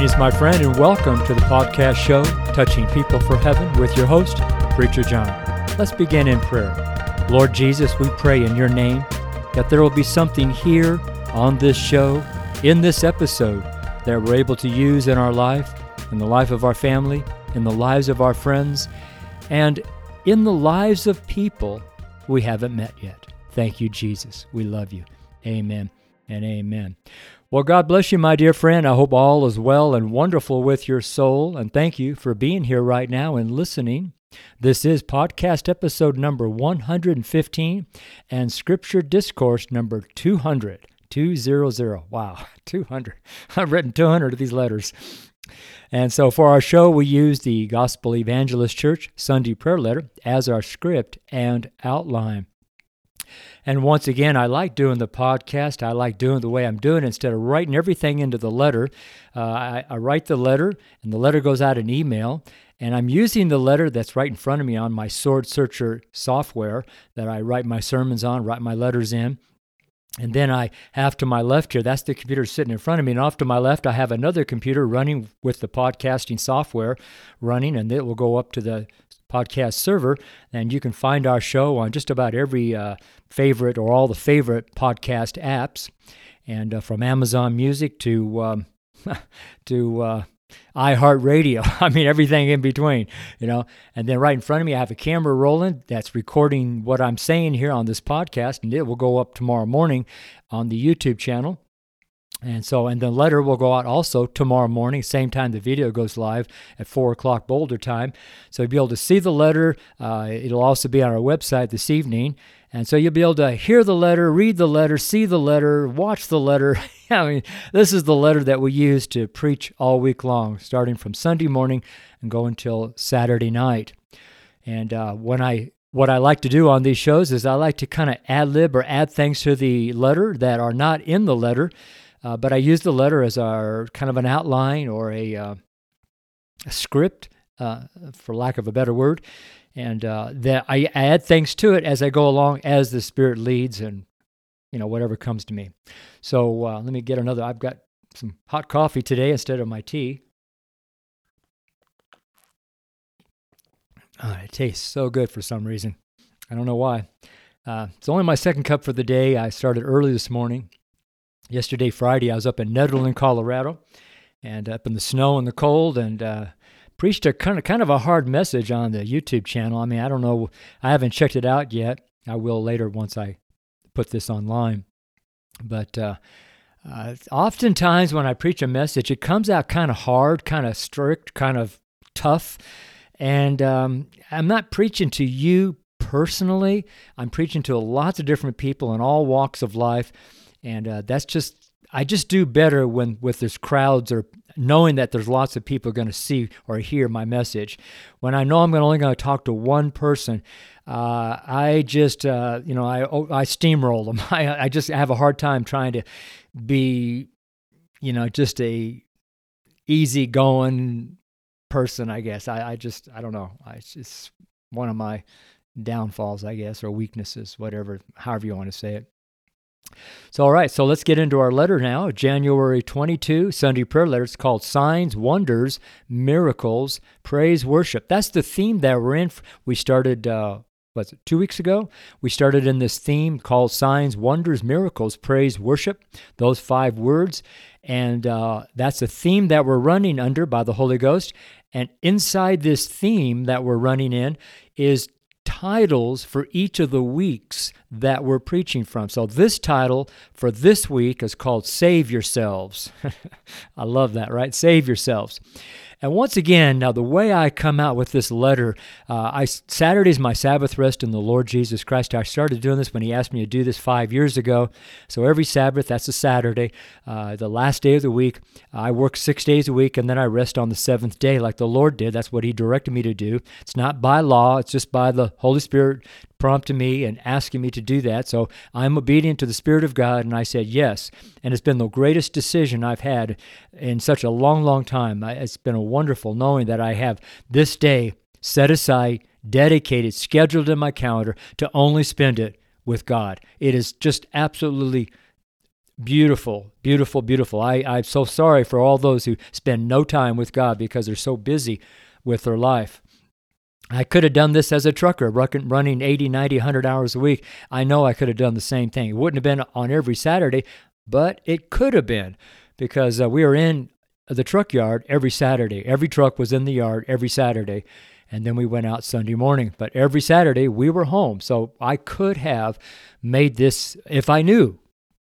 Greetings, my friend, and welcome to the podcast show, Touching People for Heaven, with your host, Preacher John. Let's begin in prayer. Lord Jesus, we pray in your name that there will be something here on this show, in this episode, that we're able to use in our life, in the life of our family, in the lives of our friends, and in the lives of people we haven't met yet. Thank you, Jesus. We love you. Amen and amen. Well, God bless you, my dear friend. I hope all is well and wonderful with your soul. And thank you for being here right now and listening. This is podcast episode number 115 and scripture discourse number 200. 200. Wow, 200. I've written 200 of these letters. And so for our show, we use the Gospel Evangelist Church Sunday prayer letter as our script and outline. And once again, I like doing the podcast. I like doing the way I'm doing it instead of writing everything into the letter. Uh, I, I write the letter, and the letter goes out in email. And I'm using the letter that's right in front of me on my SwordSearcher software that I write my sermons on, write my letters in. And then I have to my left here, that's the computer sitting in front of me. And off to my left, I have another computer running with the podcasting software running, and it will go up to the podcast server. And you can find our show on just about every uh, favorite or all the favorite podcast apps, and uh, from Amazon Music to um, to uh, iHeartRadio. I mean, everything in between, you know. And then right in front of me, I have a camera rolling that's recording what I'm saying here on this podcast, and it will go up tomorrow morning on the YouTube channel. And so, and the letter will go out also tomorrow morning, same time the video goes live at 4 o'clock Boulder time. So you'll be able to see the letter. Uh, it'll also be on our website this evening. And so you'll be able to hear the letter, read the letter, see the letter, watch the letter. I mean, this is the letter that we use to preach all week long, starting from Sunday morning and go until Saturday night. And uh, when I what I like to do on these shows is I like to kind of ad lib or add things to the letter that are not in the letter. Uh, but I use the letter as our kind of an outline or a, uh, a script, uh, for lack of a better word, and uh, that I add things to it as I go along as the Spirit leads and you know whatever comes to me. So uh, let me get another. I've got some hot coffee today instead of my tea. Oh, it tastes so good for some reason. I don't know why. It's only my second cup for the day. I started early this morning yesterday, Friday, I was up in Nederland, Colorado, and up in the snow and the cold, and uh, preached a kind of kind of a hard message on the YouTube channel. I mean, I don't know, I haven't checked it out yet. I will later once I put this online. But uh, uh, oftentimes when I preach a message, it comes out kind of hard, kind of strict, kind of tough. And um, I'm not preaching to you personally. I'm preaching to lots of different people in all walks of life and uh, that's just I just do better when with this crowds or knowing that there's lots of people going to see or hear my message. When I know I'm only going to talk to one person, uh, I just uh, you know I oh, I steamroll them. I I just have a hard time trying to be you know just a easy going person. I guess I I just I don't know. I, it's one of my downfalls, I guess, or weaknesses, whatever, however you want to say it. So, all right, so let's get into our letter now. January 22, Sunday prayer letter. It's called Signs, Wonders, Miracles, Praise, Worship. That's the theme that we're in. We started, uh, was it two weeks ago? We started in this theme called Signs, Wonders, Miracles, Praise, Worship, those five words. And uh, that's a theme that we're running under by the Holy Ghost. And inside this theme that we're running in is titles for each of the weeks that we're preaching from. So, this title for this week is called Save Yourselves. I love that, right? Save Yourselves. And once again, now the way I come out with this letter, uh, I Saturday's my Sabbath rest in the Lord Jesus Christ. I started doing this when He asked me to do this five years ago. So every Sabbath, that's a Saturday, uh, the last day of the week. I work six days a week, and then I rest on the seventh day, like the Lord did. That's what He directed me to do. It's not by law; it's just by the Holy Spirit prompting me and asking me to do that. So I'm obedient to the Spirit of God, and I said yes. And it's been the greatest decision I've had in such a long, long time. It's been a wonderful knowing that I have this day set aside, dedicated, scheduled in my calendar to only spend it with God. It is just absolutely beautiful, beautiful, beautiful. I, I'm so sorry for all those who spend no time with God because they're so busy with their life. I could have done this as a trucker, running 80, 90, 100 hours a week. I know I could have done the same thing. It wouldn't have been on every Saturday, but it could have been because uh, we were in the truck yard every Saturday. Every truck was in the yard every Saturday. And then we went out Sunday morning. But every Saturday we were home. So I could have made this if I knew.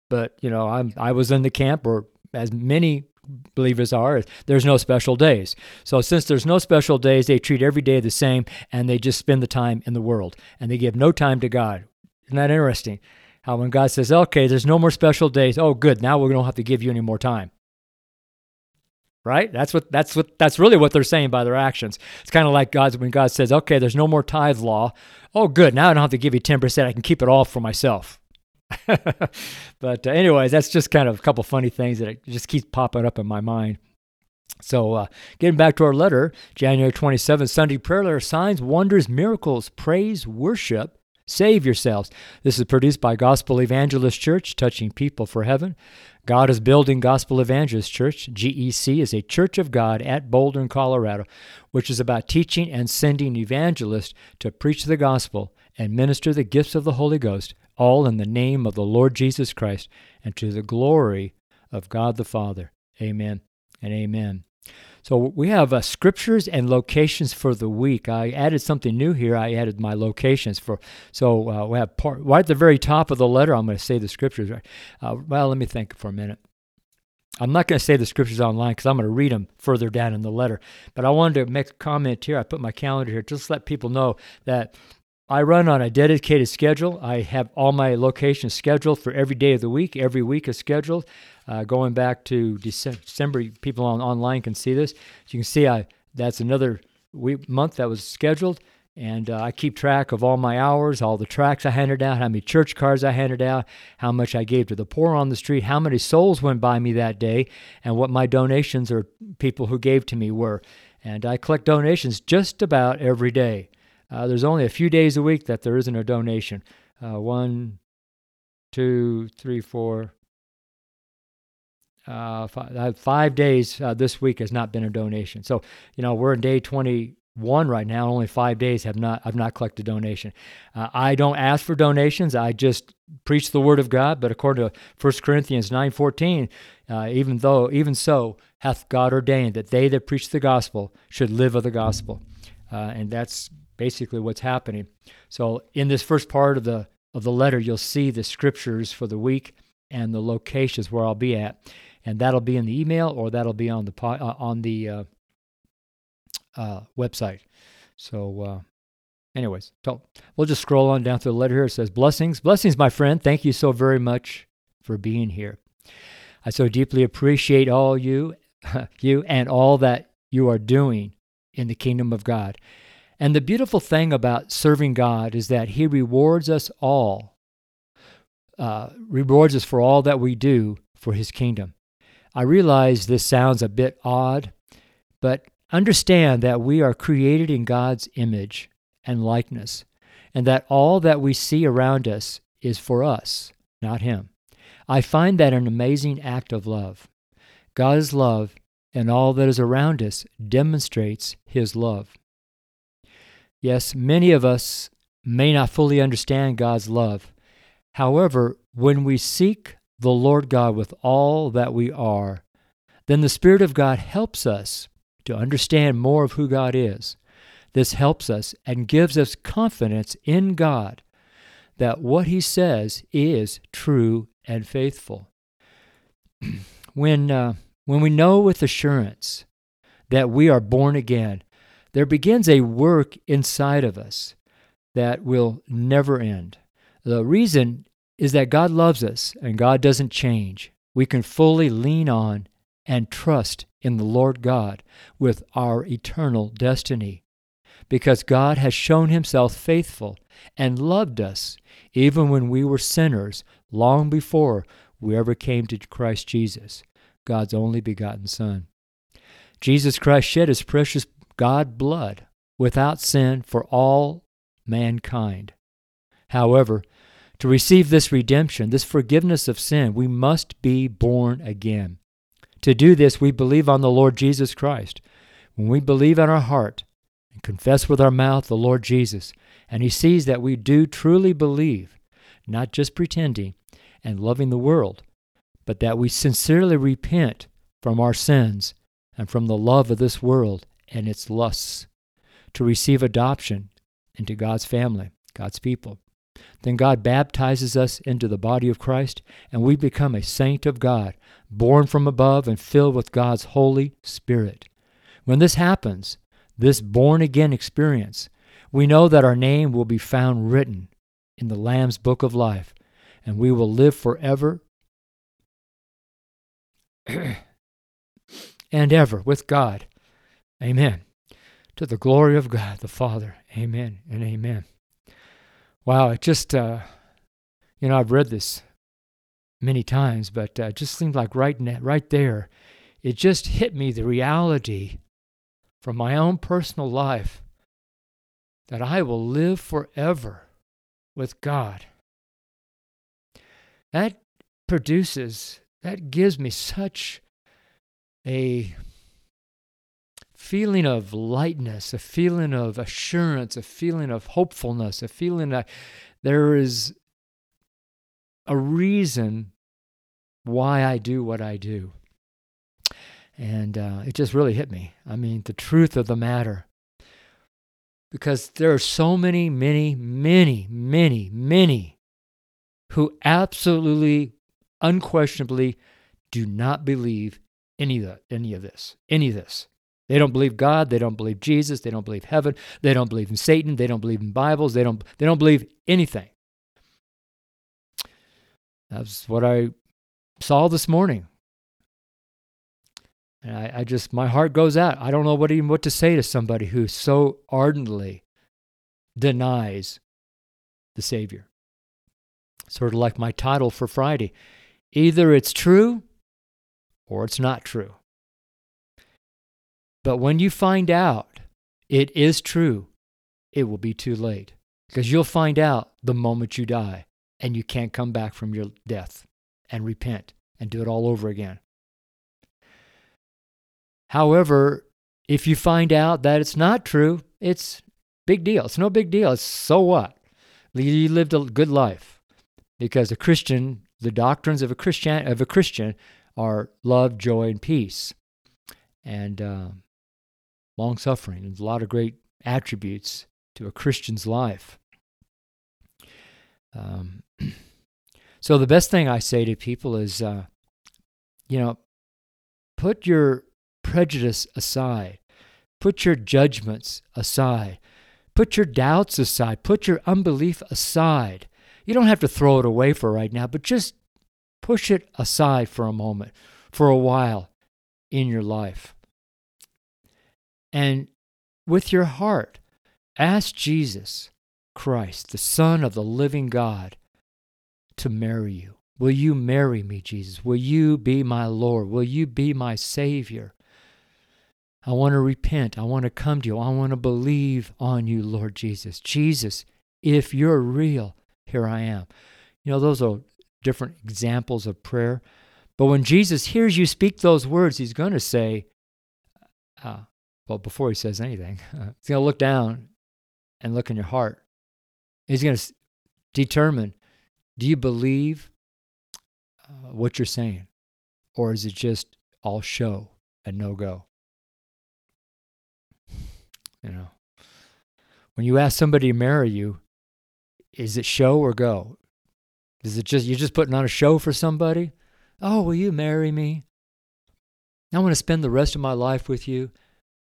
But, you know, I'm, I was in the camp, or as many believers are, there's no special days. So since there's no special days, they treat every day the same and they just spend the time in the world and they give no time to God. Isn't that interesting? How when God says, okay, there's no more special days, oh, good, now we don't have to give you any more time. Right? That's what that's what that's really what they're saying by their actions. It's kind of like God's when God says, "Okay, there's no more tithe law." Oh, good. Now I don't have to give you 10%. I can keep it all for myself. but uh, anyways, that's just kind of a couple funny things that just keeps popping up in my mind. So, uh, getting back to our letter, January 27th, Sunday prayer letter, signs, wonders, miracles, praise, worship, save yourselves. This is produced by Gospel Evangelist Church, touching people for heaven. God is building Gospel Evangelist Church. GEC is a church of God at Boulder, Colorado, which is about teaching and sending evangelists to preach the gospel and minister the gifts of the Holy Ghost all in the name of the Lord Jesus Christ and to the glory of God the Father. Amen and amen. So we have uh, scriptures and locations for the week. I added something new here. I added my locations for. So uh, we have part right at the very top of the letter. I'm going to say the scriptures. Uh, well, let me think for a minute. I'm not going to say the scriptures online because I'm going to read them further down in the letter. But I wanted to make a comment here. I put my calendar here just to let people know that I run on a dedicated schedule. I have all my locations scheduled for every day of the week. Every week is scheduled. Uh, going back to December, people on online can see this. As you can see, I that's another week, month that was scheduled, and uh, I keep track of all my hours, all the tracts I handed out, how many church cards I handed out, how much I gave to the poor on the street, how many souls went by me that day, and what my donations or people who gave to me were. And I collect donations just about every day. Uh, there's only a few days a week that there isn't a donation. Uh, one, two, three, four, uh, five, uh, five, days uh, this week has not been a donation. So, you know, we're in day 21 right now. Only five days have not, I've not collected donation. Uh, I don't ask for donations. I just preach the word of God. But according to 1 Corinthians 9.14, uh, even though, even so, hath God ordained that they that preach the gospel should live of the gospel. And that's basically what's happening. So in this first part of the of the letter, you'll see the scriptures for the week and the locations where I'll be at, and that'll be in the email or that'll be on the uh, on the uh, uh, website. So. Uh, anyways, so we'll just scroll on down through the letter here. It says, Blessings, blessings, my friend. Thank you so very much for being here. I so deeply appreciate all you, you and all that you are doing in the kingdom of God. And the beautiful thing about serving God is that He rewards us all, uh, rewards us for all that we do for His kingdom. I realize this sounds a bit odd, but understand that we are created in God's image and likeness, and that all that we see around us is for us, not Him. I find that an amazing act of love. God's love and all that is around us demonstrates His love. Yes, many of us may not fully understand God's love. However, when we seek the Lord God with all that we are, then the Spirit of God helps us to understand more of who God is. This helps us and gives us confidence in God that what He says is true and faithful. when, uh, when we know with assurance that we are born again, there begins a work inside of us that will never end. The reason is that God loves us and God doesn't change. We can fully lean on and trust in the Lord God with our eternal destiny because God has shown himself faithful and loved us even when we were sinners long before we ever came to Christ Jesus, God's only begotten Son. Jesus Christ shed his precious God blood without sin for all mankind. However, To receive this redemption, this forgiveness of sin, we must be born again. To do this, we believe on the Lord Jesus Christ. When we believe in our heart and confess with our mouth the Lord Jesus, and He sees that we do truly believe, not just pretending and loving the world, but that we sincerely repent from our sins and from the love of this world and its lusts, to receive adoption into God's family, God's people. Then God baptizes us into the body of Christ, and we become a saint of God, born from above and filled with God's Holy Spirit. When this happens, this born again experience, we know that our name will be found written in the Lamb's book of life, and we will live forever and ever with God. Amen. To the glory of God the Father. Amen and amen. Wow, it just, uh, you know, I've read this many times, but uh, it just seemed like right, right there, it just hit me the reality from my own personal life that I will live forever with God. That produces, that gives me such a feeling of lightness, a feeling of assurance, a feeling of hopefulness, a feeling that there is a reason why I do what I do. And uh, it just really hit me. I mean, the truth of the matter. Because there are so many, many, many, many, many who absolutely, unquestionably do not believe any of, any of this. Any of this. They don't believe God, they don't believe Jesus, they don't believe heaven, they don't believe in Satan, they don't believe in Bibles, they don't they don't believe anything. That's what I saw this morning. And I, I just my heart goes out. I don't know what even what to say to somebody who so ardently denies the Savior. Sort of like my title for Friday. Either it's true or it's not true. But when you find out it is true, it will be too late because you'll find out the moment you die and you can't come back from your death and repent and do it all over again. However, if you find out that it's not true, it's big deal. It's no big deal. It's so what? You lived a good life because a Christian, the doctrines of a Christian of a Christian are love, joy, and peace. And um, long suffering. There's a lot of great attributes to a Christian's life. Um, so the best thing I say to people is, uh, you know, put your prejudice aside, put your judgments aside, put your doubts aside, put your unbelief aside. You don't have to throw it away for right now, but just push it aside for a moment, for a while in your life and with your heart, ask Jesus Christ, the Son of the living God, to marry you. Will you marry me, Jesus? Will you be my Lord? Will you be my Savior? I want to repent. I want to come to you. I want to believe on you, Lord Jesus. Jesus, if you're real, here I am. You know, those are different examples of prayer. But when Jesus hears you speak those words, he's going to say, uh, well, before he says anything, he's going to look down and look in your heart. He's going to determine do you believe uh, what you're saying, or is it just all show and no go? You know, when you ask somebody to marry you, is it show or go? Is it just you're just putting on a show for somebody? Oh, will you marry me? I want to spend the rest of my life with you.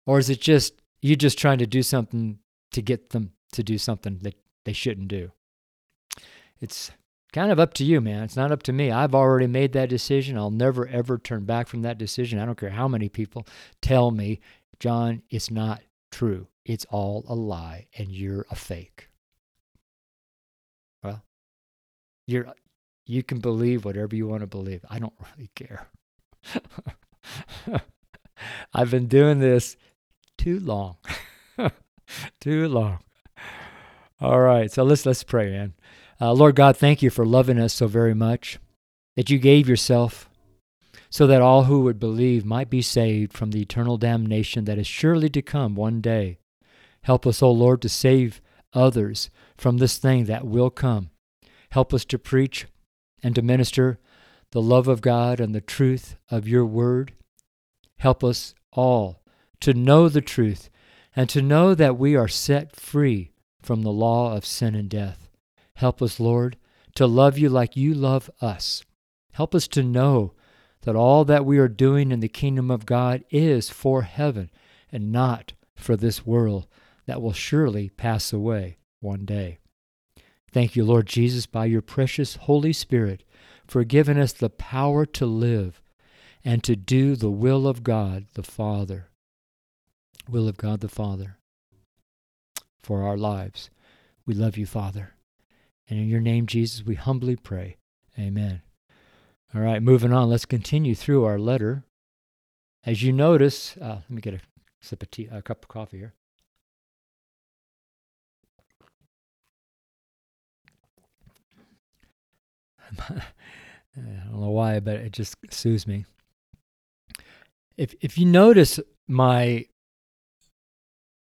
Or is it just you just trying to do something to get them to do something that they shouldn't do? It's kind of up to you, man. It's not up to me. I've already made that decision. I'll never, ever turn back from that decision. I don't care how many people tell me, John, it's not true. It's all a lie and you're a fake. Well, you're you can believe whatever you want to believe. I don't really care. I've been doing this too long. too long. All right, so let's let's pray, man. Uh, Lord God, thank you for loving us so very much that you gave yourself so that all who would believe might be saved from the eternal damnation that is surely to come one day. Help us, O Lord, to save others from this thing that will come. Help us to preach and to minister the love of God and the truth of your word. Help us all to know the truth and to know that we are set free from the law of sin and death. Help us, Lord, to love you like you love us. Help us to know that all that we are doing in the kingdom of God is for heaven and not for this world that will surely pass away one day. Thank you, Lord Jesus, by your precious Holy Spirit, for giving us the power to live and to do the will of God the Father. Will of God the Father for our lives. We love you, Father. And in your name, Jesus, we humbly pray. Amen. All right, moving on. Let's continue through our letter. As you notice, uh, let me get a sip of tea, a cup of coffee here. I don't know why, but it just soothes me. If if you notice my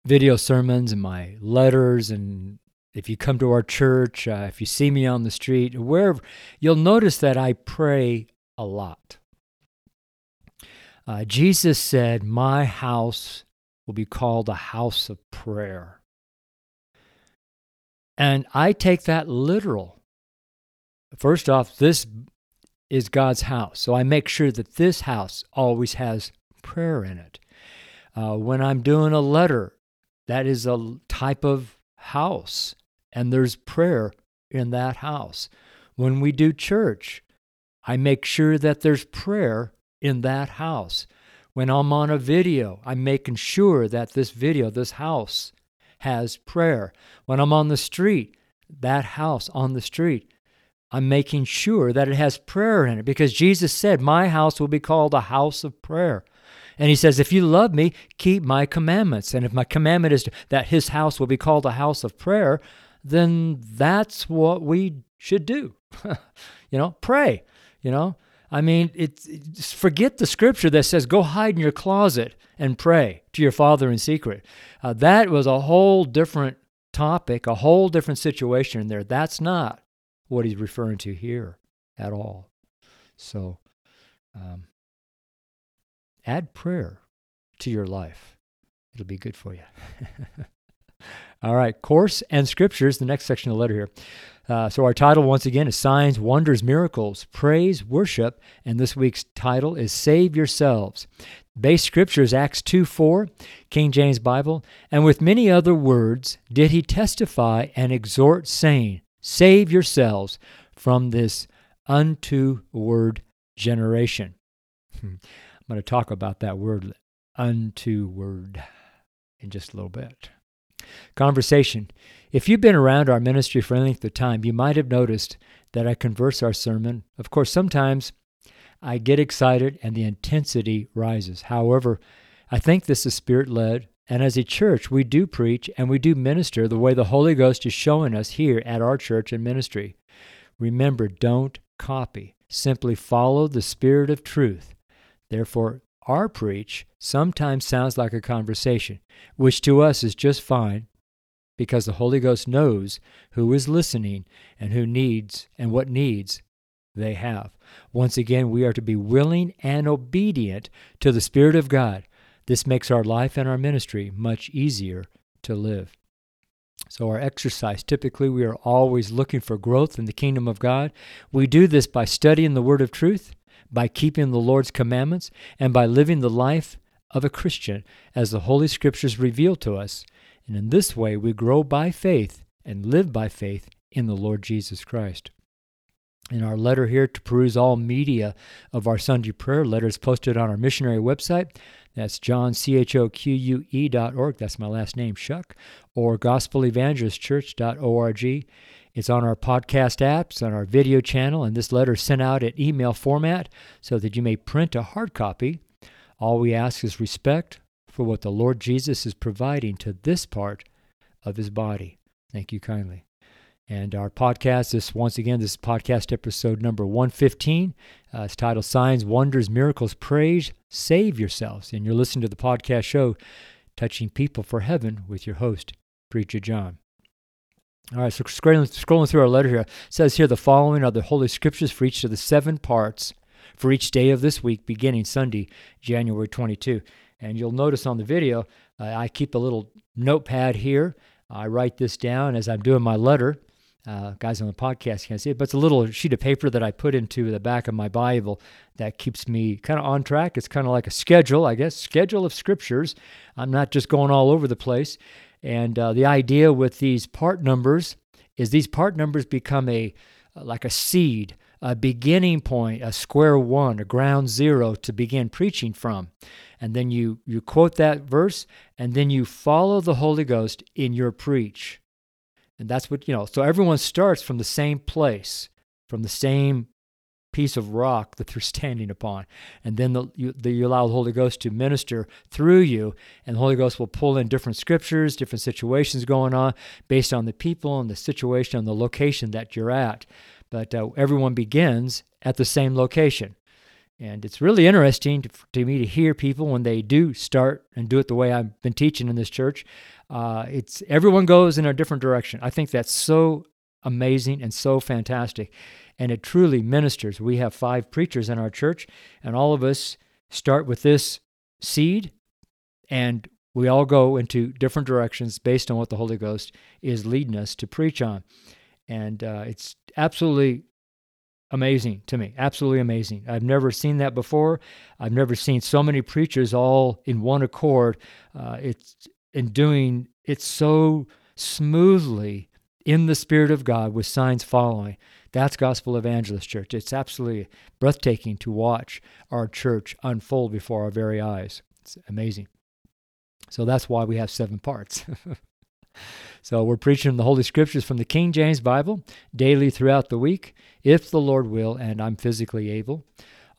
video sermons and my letters, and if you come to our church, uh, if you see me on the street, wherever, you'll notice that I pray a lot. Uh, Jesus said, "My house will be called a house of prayer," and I take that literal. First off, this is God's house. So I make sure that this house always has prayer in it. Uh, when I'm doing a letter, that is a type of house, and there's prayer in that house. When we do church, I make sure that there's prayer in that house. When I'm on a video, I'm making sure that this video, this house, has prayer. When I'm on the street, that house on the street I'm making sure that it has prayer in it because Jesus said, My house will be called a house of prayer. And he says, If you love me, keep my commandments. And if my commandment is that his house will be called a house of prayer, then that's what we should do. you know, pray. You know, I mean, it's, forget the scripture that says, Go hide in your closet and pray to your Father in secret. Uh, that was a whole different topic, a whole different situation in there. That's not what he's referring to here at all. So, um, add prayer to your life. It'll be good for you. all right, course and scriptures, the next section of the letter here. Uh, so, our title once again is Signs, Wonders, Miracles, Praise, Worship, and this week's title is Save Yourselves. Base scriptures, Acts 2 4, King James Bible. And with many other words did he testify and exhort, saying, Save yourselves from this unto word generation. I'm going to talk about that word, unto word, in just a little bit. Conversation. If you've been around our ministry for any length of time, you might have noticed that I converse our sermon. Of course, sometimes I get excited and the intensity rises. However, I think this is spirit led and as a church, we do preach and we do minister the way the Holy Ghost is showing us here at our church and ministry. Remember, don't copy. Simply follow the Spirit of truth. Therefore, our preach sometimes sounds like a conversation, which to us is just fine because the Holy Ghost knows who is listening and who needs and what needs they have. Once again, we are to be willing and obedient to the Spirit of God this makes our life and our ministry much easier to live. So, our exercise typically, we are always looking for growth in the kingdom of God. We do this by studying the Word of truth, by keeping the Lord's commandments, and by living the life of a Christian as the Holy Scriptures reveal to us. And in this way, we grow by faith and live by faith in the Lord Jesus Christ. In our letter here to peruse all media of our Sunday prayer letters posted on our missionary website, that's John, C-H-O-Q-U-E dot org. That's my last name, Choque. Or gospelevangelistchurch.org. It's on our podcast apps, on our video channel, and this letter is sent out at email format so that you may print a hard copy. All we ask is respect for what the Lord Jesus is providing to this part of his body. Thank you kindly. And our podcast, this once again, this is podcast episode number 115. Uh, it's titled Signs, Wonders, Miracles, Praise, Save Yourselves. And you're listening to the podcast show, Touching People for Heaven, with your host, Preacher John. All right, so scrolling, scrolling through our letter here, says here the following are the Holy Scriptures for each of the seven parts for each day of this week, beginning Sunday, January 22. And you'll notice on the video, uh, I keep a little notepad here. I write this down as I'm doing my letter uh, guys on the podcast can't see it, but it's a little sheet of paper that I put into the back of my Bible that keeps me kind of on track. It's kind of like a schedule, I guess, schedule of scriptures. I'm not just going all over the place. And uh, the idea with these part numbers is these part numbers become a like a seed, a beginning point, a square one, a ground zero to begin preaching from. And then you you quote that verse, and then you follow the Holy Ghost in your preach. And that's what, you know, so everyone starts from the same place, from the same piece of rock that they're standing upon. And then the, you, the, you allow the Holy Ghost to minister through you, and the Holy Ghost will pull in different scriptures, different situations going on based on the people and the situation and the location that you're at. But uh, everyone begins at the same location. And it's really interesting to, to, me to hear people when they do start and do it the way I've been teaching in this church. Uh, it's everyone goes in a different direction. I think that's so amazing and so fantastic, and it truly ministers. We have five preachers in our church, and all of us start with this seed, and we all go into different directions based on what the Holy Ghost is leading us to preach on, and uh, it's absolutely amazing to me absolutely amazing. I've never seen that before. I've never seen so many preachers all in one accord. Uh, it's in doing it so smoothly in the Spirit of God with signs following. That's Gospel Evangelist Church. It's absolutely breathtaking to watch our church unfold before our very eyes. It's amazing. So that's why we have seven parts. so we're preaching the Holy Scriptures from the King James Bible daily throughout the week, if the Lord will, and I'm physically able.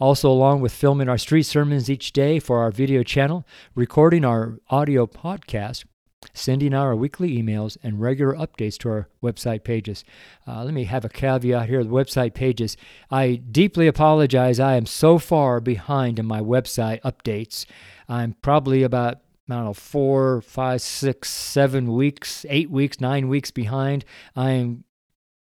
Also, along with filming our street sermons each day for our video channel, recording our audio podcast, sending out our weekly emails, and regular updates to our website pages. Uh, let me have a caveat here the website pages. I deeply apologize. I am so far behind in my website updates. I'm probably about I don't know, four, five, six, seven weeks, eight weeks, nine weeks behind. I am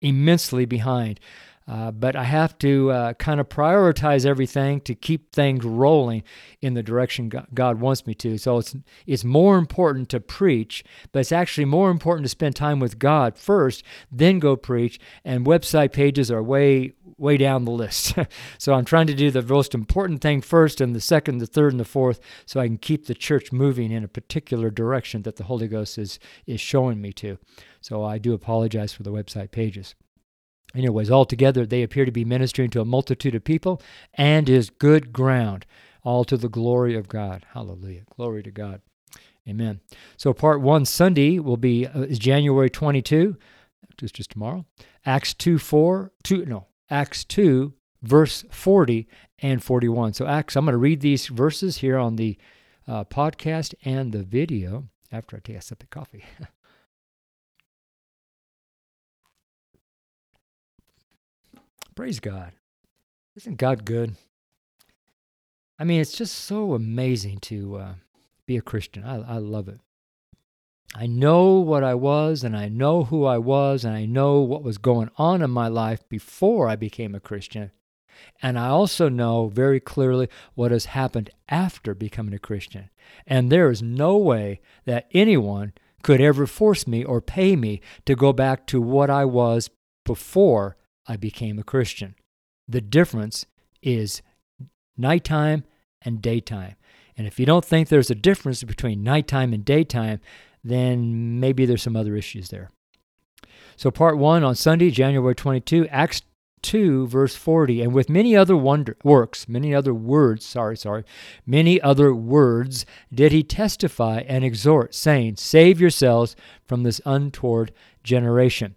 immensely behind. Uh, but I have to uh, kind of prioritize everything to keep things rolling in the direction God wants me to. So it's it's more important to preach, but it's actually more important to spend time with God first, then go preach. And website pages are way way down the list. so I'm trying to do the most important thing first, and the second, the third, and the fourth, so I can keep the church moving in a particular direction that the Holy Ghost is is showing me to. So I do apologize for the website pages. Anyways, altogether, they appear to be ministering to a multitude of people and is good ground, all to the glory of God. Hallelujah. Glory to God. Amen. So, part one Sunday will be uh, is January 22, just, just tomorrow. Acts 2 4, 2, no, Acts 2, verse 40 and 41. So, Acts, I'm going to read these verses here on the uh, podcast and the video after I take a sip of coffee. Praise God. Isn't God good? I mean, it's just so amazing to uh, be a Christian. I, I love it. I know what I was, and I know who I was, and I know what was going on in my life before I became a Christian. And I also know very clearly what has happened after becoming a Christian. And there is no way that anyone could ever force me or pay me to go back to what I was before I became a Christian. The difference is nighttime and daytime. And if you don't think there's a difference between nighttime and daytime, then maybe there's some other issues there. So, part one on Sunday, January 22, Acts 2, verse 40. And with many other wonder, works, many other words, sorry, sorry, many other words did he testify and exhort, saying, Save yourselves from this untoward generation.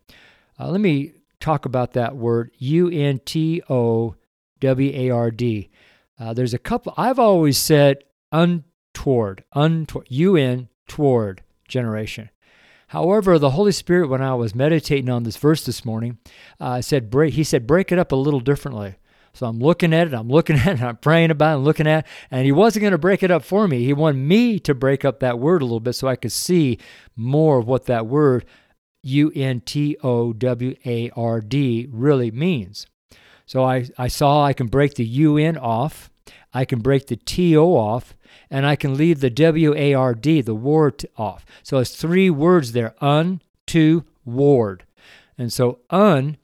Uh, let me talk about that word U N T O W A R D. Uh, there's a couple, I've always said untoward, untoward, UN toward generation. However, the Holy Spirit, when I was meditating on this verse this morning, uh, said break, he said break it up a little differently. So I'm looking at it, I'm looking at it, I'm praying about it, I'm looking at it, and he wasn't going to break it up for me. He wanted me to break up that word a little bit so I could see more of what that word, U N T O W A R D, really means. So I, I saw I can break the UN off, I can break the TO off, and I can leave the W A R D, the ward, off. So it's three words there un, to, ward. And so un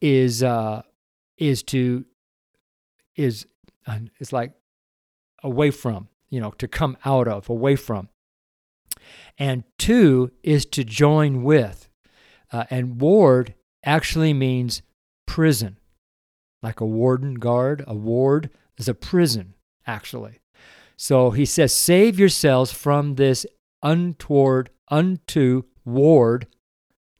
is uh, is to is it's like away from, you know, to come out of, away from. And to is to join with. Uh, and ward actually means prison, like a warden guard. A ward is a prison, actually. So he says, Save yourselves from this untoward, unto ward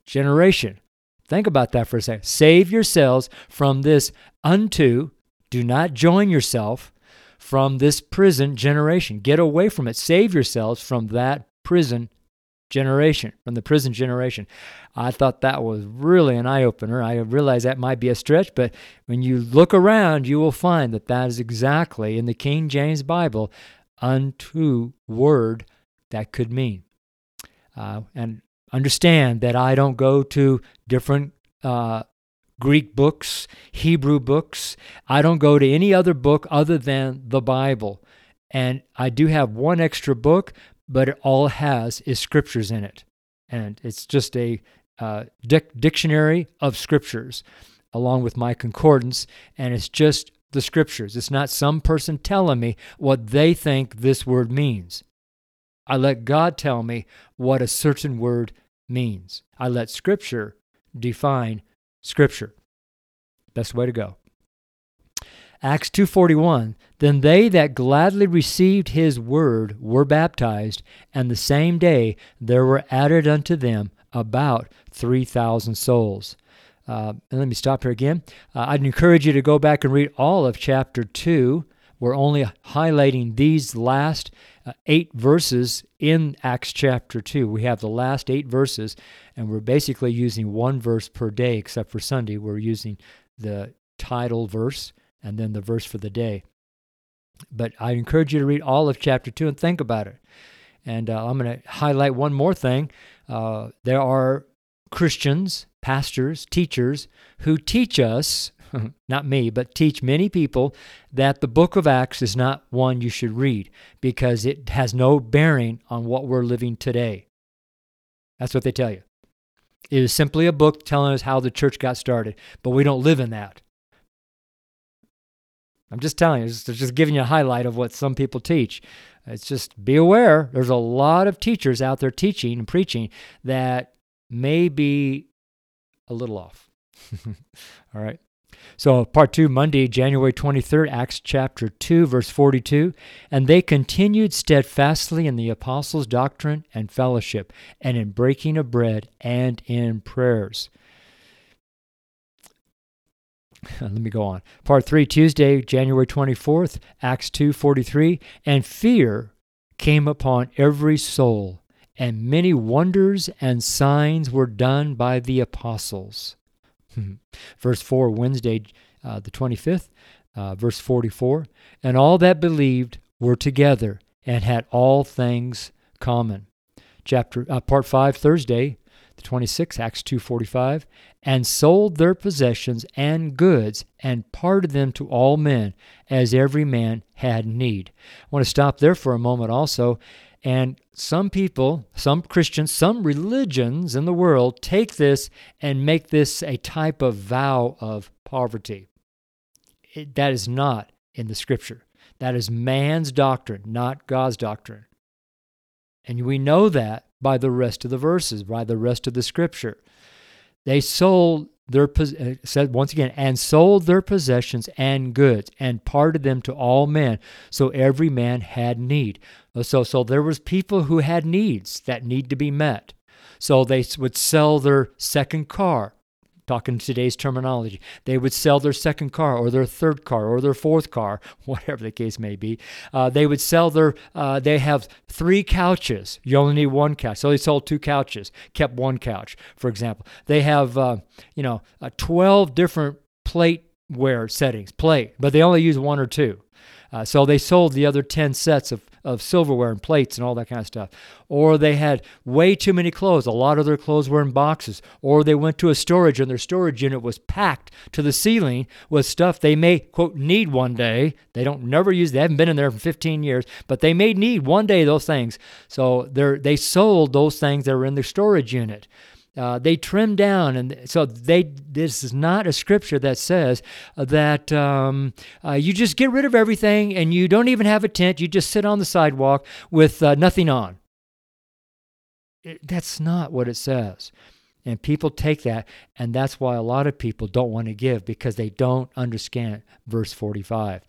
generation. Think about that for a second. Save yourselves from this unto, do not join yourself from this prison generation. Get away from it. Save yourselves from that prison generation, from the prison generation. I thought that was really an eye opener. I realize that might be a stretch, but when you look around, you will find that that is exactly in the King James Bible unto word that could mean. Uh, and understand that I don't go to different uh, Greek books, Hebrew books. I don't go to any other book other than the Bible. And I do have one extra book, but it all has is scriptures in it. And it's just a uh, dic- dictionary of scriptures along with my concordance. And it's just the scriptures. It's not some person telling me what they think this word means. I let God tell me what a certain word means. I let scripture define scripture. Best way to go. Acts 2:41 Then they that gladly received his word were baptized and the same day there were added unto them about 3000 souls. Uh, and let me stop here again. Uh, I'd encourage you to go back and read all of chapter 2. We're only highlighting these last uh, eight verses in Acts chapter 2. We have the last eight verses, and we're basically using one verse per day, except for Sunday. We're using the title verse and then the verse for the day. But I encourage you to read all of chapter 2 and think about it. And uh, I'm going to highlight one more thing. Uh, there are Christians, pastors, teachers who teach us, not me, but teach many people that the book of Acts is not one you should read because it has no bearing on what we're living today. That's what they tell you. It is simply a book telling us how the church got started, but we don't live in that. I'm just telling you, just, just giving you a highlight of what some people teach. It's just be aware there's a lot of teachers out there teaching and preaching that may be a little off. All right. So, part two, Monday, January 23rd, Acts chapter 2, verse 42. And they continued steadfastly in the apostles' doctrine and fellowship, and in breaking of bread and in prayers. Let me go on. Part three, Tuesday, January 24th, Acts 2 43. And fear came upon every soul, and many wonders and signs were done by the apostles. verse 4, Wednesday, uh, the 25th, uh, verse 44. And all that believed were together and had all things common. Chapter uh, part 5 Thursday the 26th Acts 2:45 and sold their possessions and goods and parted them to all men as every man had need. I want to stop there for a moment also and some people, some Christians, some religions in the world take this and make this a type of vow of poverty. It, that is not in the scripture. That is man's doctrine, not God's doctrine. And we know that by the rest of the verses, by the rest of the scripture. They sold their uh, said once again and sold their possessions and goods and parted them to all men so every man had need so so there was people who had needs that need to be met so they would sell their second car talking today's terminology. They would sell their second car or their third car or their fourth car, whatever the case may be. Uh, they would sell their, uh, they have three couches. You only need one couch. So they sold two couches, kept one couch, for example. They have, uh, you know, uh, 12 different plateware settings, plate, but they only use one or two. Uh, so they sold the other 10 sets of, of silverware and plates and all that kind of stuff. Or they had way too many clothes. A lot of their clothes were in boxes. Or they went to a storage and their storage unit was packed to the ceiling with stuff they may, quote, need one day. They don't never use, they haven't been in there for 15 years, but they may need one day those things. So they they sold those things that were in their storage unit. Uh, they trim down, and so they. This is not a scripture that says that um, uh, you just get rid of everything and you don't even have a tent. You just sit on the sidewalk with uh, nothing on. It, that's not what it says. And people take that, and that's why a lot of people don't want to give because they don't understand verse 45.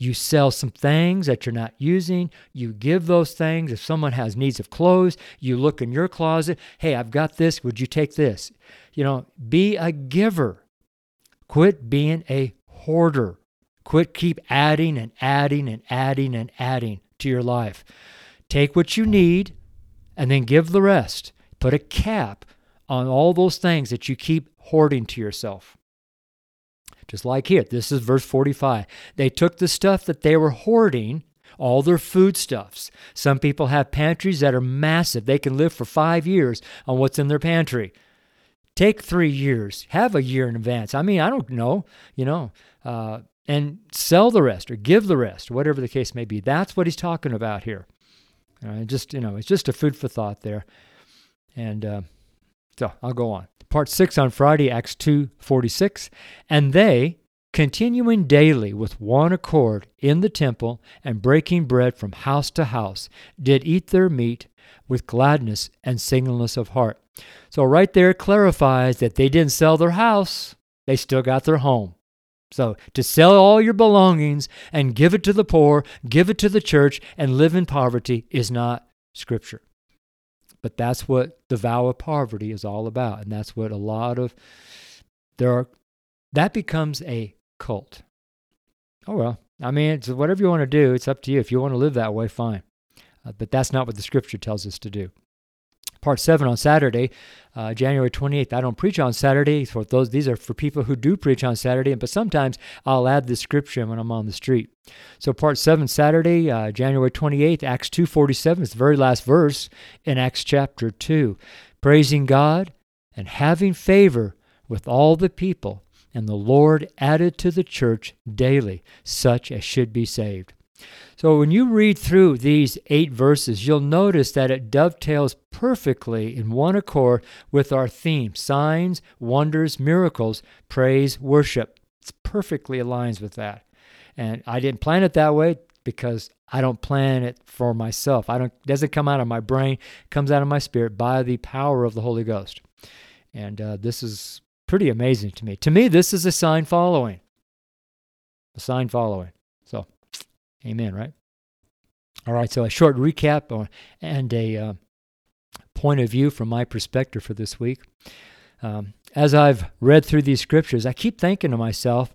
You sell some things that you're not using. You give those things. If someone has needs of clothes, you look in your closet. Hey, I've got this. Would you take this? You know, be a giver. Quit being a hoarder. Quit keep adding and adding and adding and adding to your life. Take what you need and then give the rest. Put a cap on all those things that you keep hoarding to yourself. Just like here, this is verse 45. They took the stuff that they were hoarding, all their foodstuffs. Some people have pantries that are massive. They can live for five years on what's in their pantry. Take three years, have a year in advance. I mean, I don't know, you know, uh, and sell the rest or give the rest, whatever the case may be. That's what he's talking about here. Uh, just, you know, it's just a food for thought there. And uh, so I'll go on part 6 on Friday, Acts 2:46, and they continuing daily with one accord in the temple and breaking bread from house to house did eat their meat with gladness and singleness of heart. So right there clarifies that they didn't sell their house, they still got their home. So to sell all your belongings and give it to the poor, give it to the church and live in poverty is not scripture. But that's what the vow of poverty is all about. And that's what a lot of there are that becomes a cult. Oh well. I mean, it's whatever you want to do, it's up to you. If you want to live that way, fine. Uh, but that's not what the scripture tells us to do part seven on Saturday, uh, January 28th. I don't preach on Saturday. For those, these are for people who do preach on Saturday, but sometimes I'll add the scripture when I'm on the street. So part seven, Saturday, uh, January 28th, Acts 2:47 is the very last verse in Acts chapter two, praising God and having favor with all the people, and the Lord added to the church daily such as should be saved. So when you read through these eight verses, you'll notice that it dovetails perfectly in one accord with our theme signs, wonders, miracles, praise, worship. It perfectly aligns with that. And I didn't plan it that way because I don't plan it for myself. I don't it doesn't come out of my brain, it comes out of my spirit by the power of the Holy Ghost. And uh, this is pretty amazing to me. To me, this is a sign following. A sign following. Amen, right? All right, so a short recap and a uh, point of view from my perspective for this week. Um, as I've read through these scriptures, I keep thinking to myself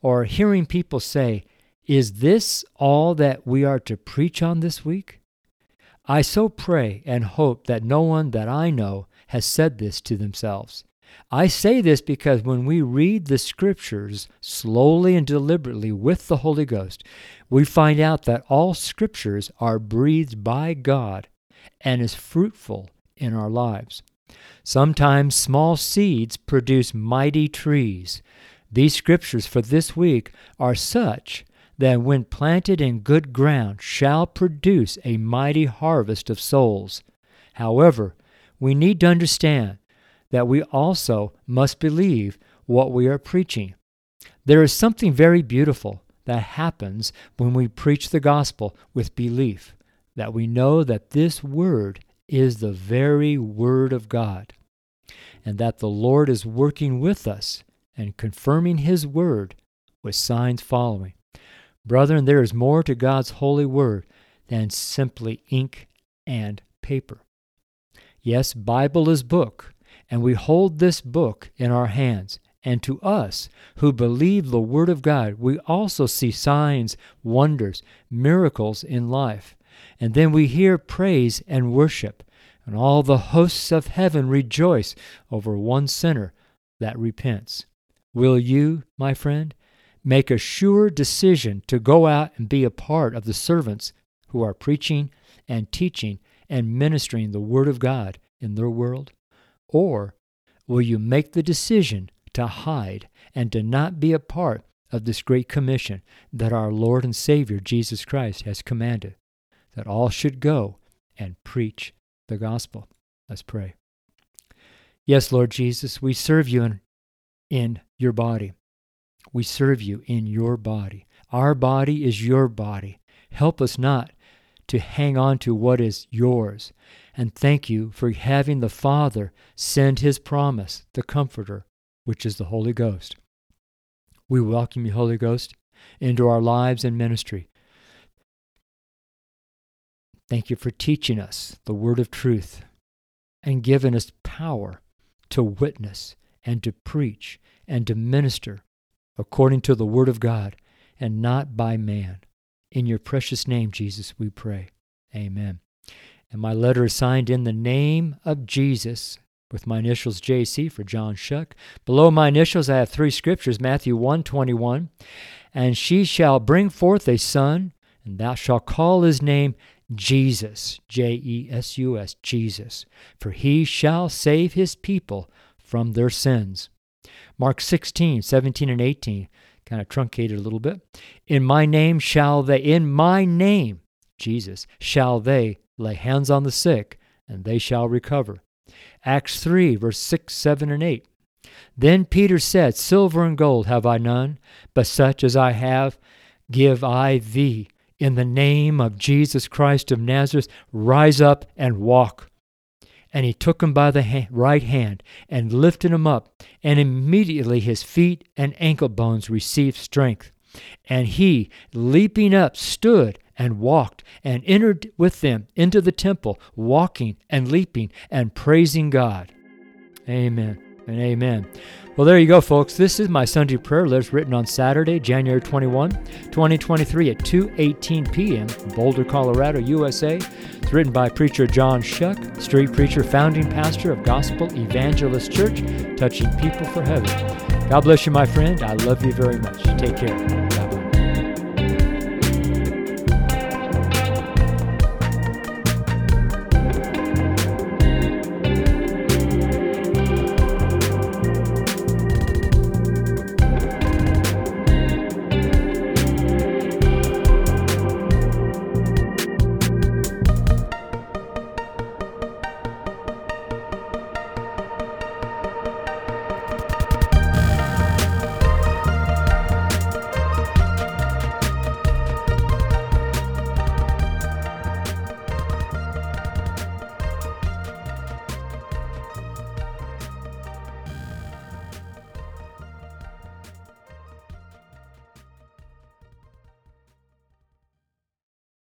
or hearing people say, Is this all that we are to preach on this week? I so pray and hope that no one that I know has said this to themselves. I say this because when we read the scriptures slowly and deliberately with the Holy Ghost, we find out that all scriptures are breathed by God and is fruitful in our lives. Sometimes small seeds produce mighty trees. These scriptures for this week are such that when planted in good ground shall produce a mighty harvest of souls. However, we need to understand that we also must believe what we are preaching. There is something very beautiful that happens when we preach the gospel with belief, that we know that this word is the very word of God, and that the Lord is working with us and confirming his word with signs following. Brethren, there is more to God's holy word than simply ink and paper. Yes, Bible is book, And we hold this book in our hands. And to us who believe the Word of God, we also see signs, wonders, miracles in life. And then we hear praise and worship. And all the hosts of heaven rejoice over one sinner that repents. Will you, my friend, make a sure decision to go out and be a part of the servants who are preaching and teaching and ministering the Word of God in their world? Or will you make the decision to hide and to not be a part of this great commission that our Lord and Savior Jesus Christ has commanded, that all should go and preach the gospel? Let's pray. Yes, Lord Jesus, we serve you in, in your body. We serve you in your body. Our body is your body. Help us not to hang on to what is yours. And thank you for having the Father send his promise, the Comforter, which is the Holy Ghost. We welcome you, Holy Ghost, into our lives and ministry. Thank you for teaching us the word of truth and giving us power to witness and to preach and to minister according to the word of God and not by man. In your precious name, Jesus, we pray. Amen. And my letter is signed in the name of Jesus with my initials JC for John Choque. Below my initials, I have three scriptures Matthew 1 21. And she shall bring forth a son, and thou shalt call his name Jesus, J E S U S, Jesus, for he shall save his people from their sins. Mark 16, 17, and 18, kind of truncated a little bit. In my name shall they, in my name, Jesus, shall they lay hands on the sick, and they shall recover. Acts 3, verse 6, 7, and 8. Then Peter said, Silver and gold have I none, but such as I have give I thee. In the name of Jesus Christ of Nazareth, rise up and walk. And he took him by the right hand and lifted him up, and immediately his feet and ankle bones received strength. And he, leaping up, stood and walked and entered with them into the temple, walking and leaping and praising God. Amen and amen. Well, there you go, folks. This is my Sunday prayer list written on Saturday, January 21, 2023 at 2:18 p.m. Boulder, Colorado, USA. It's written by preacher John Choque, street preacher, founding pastor of Gospel Evangelist Church, touching people for heaven. God bless you, my friend. I love you very much. Take care.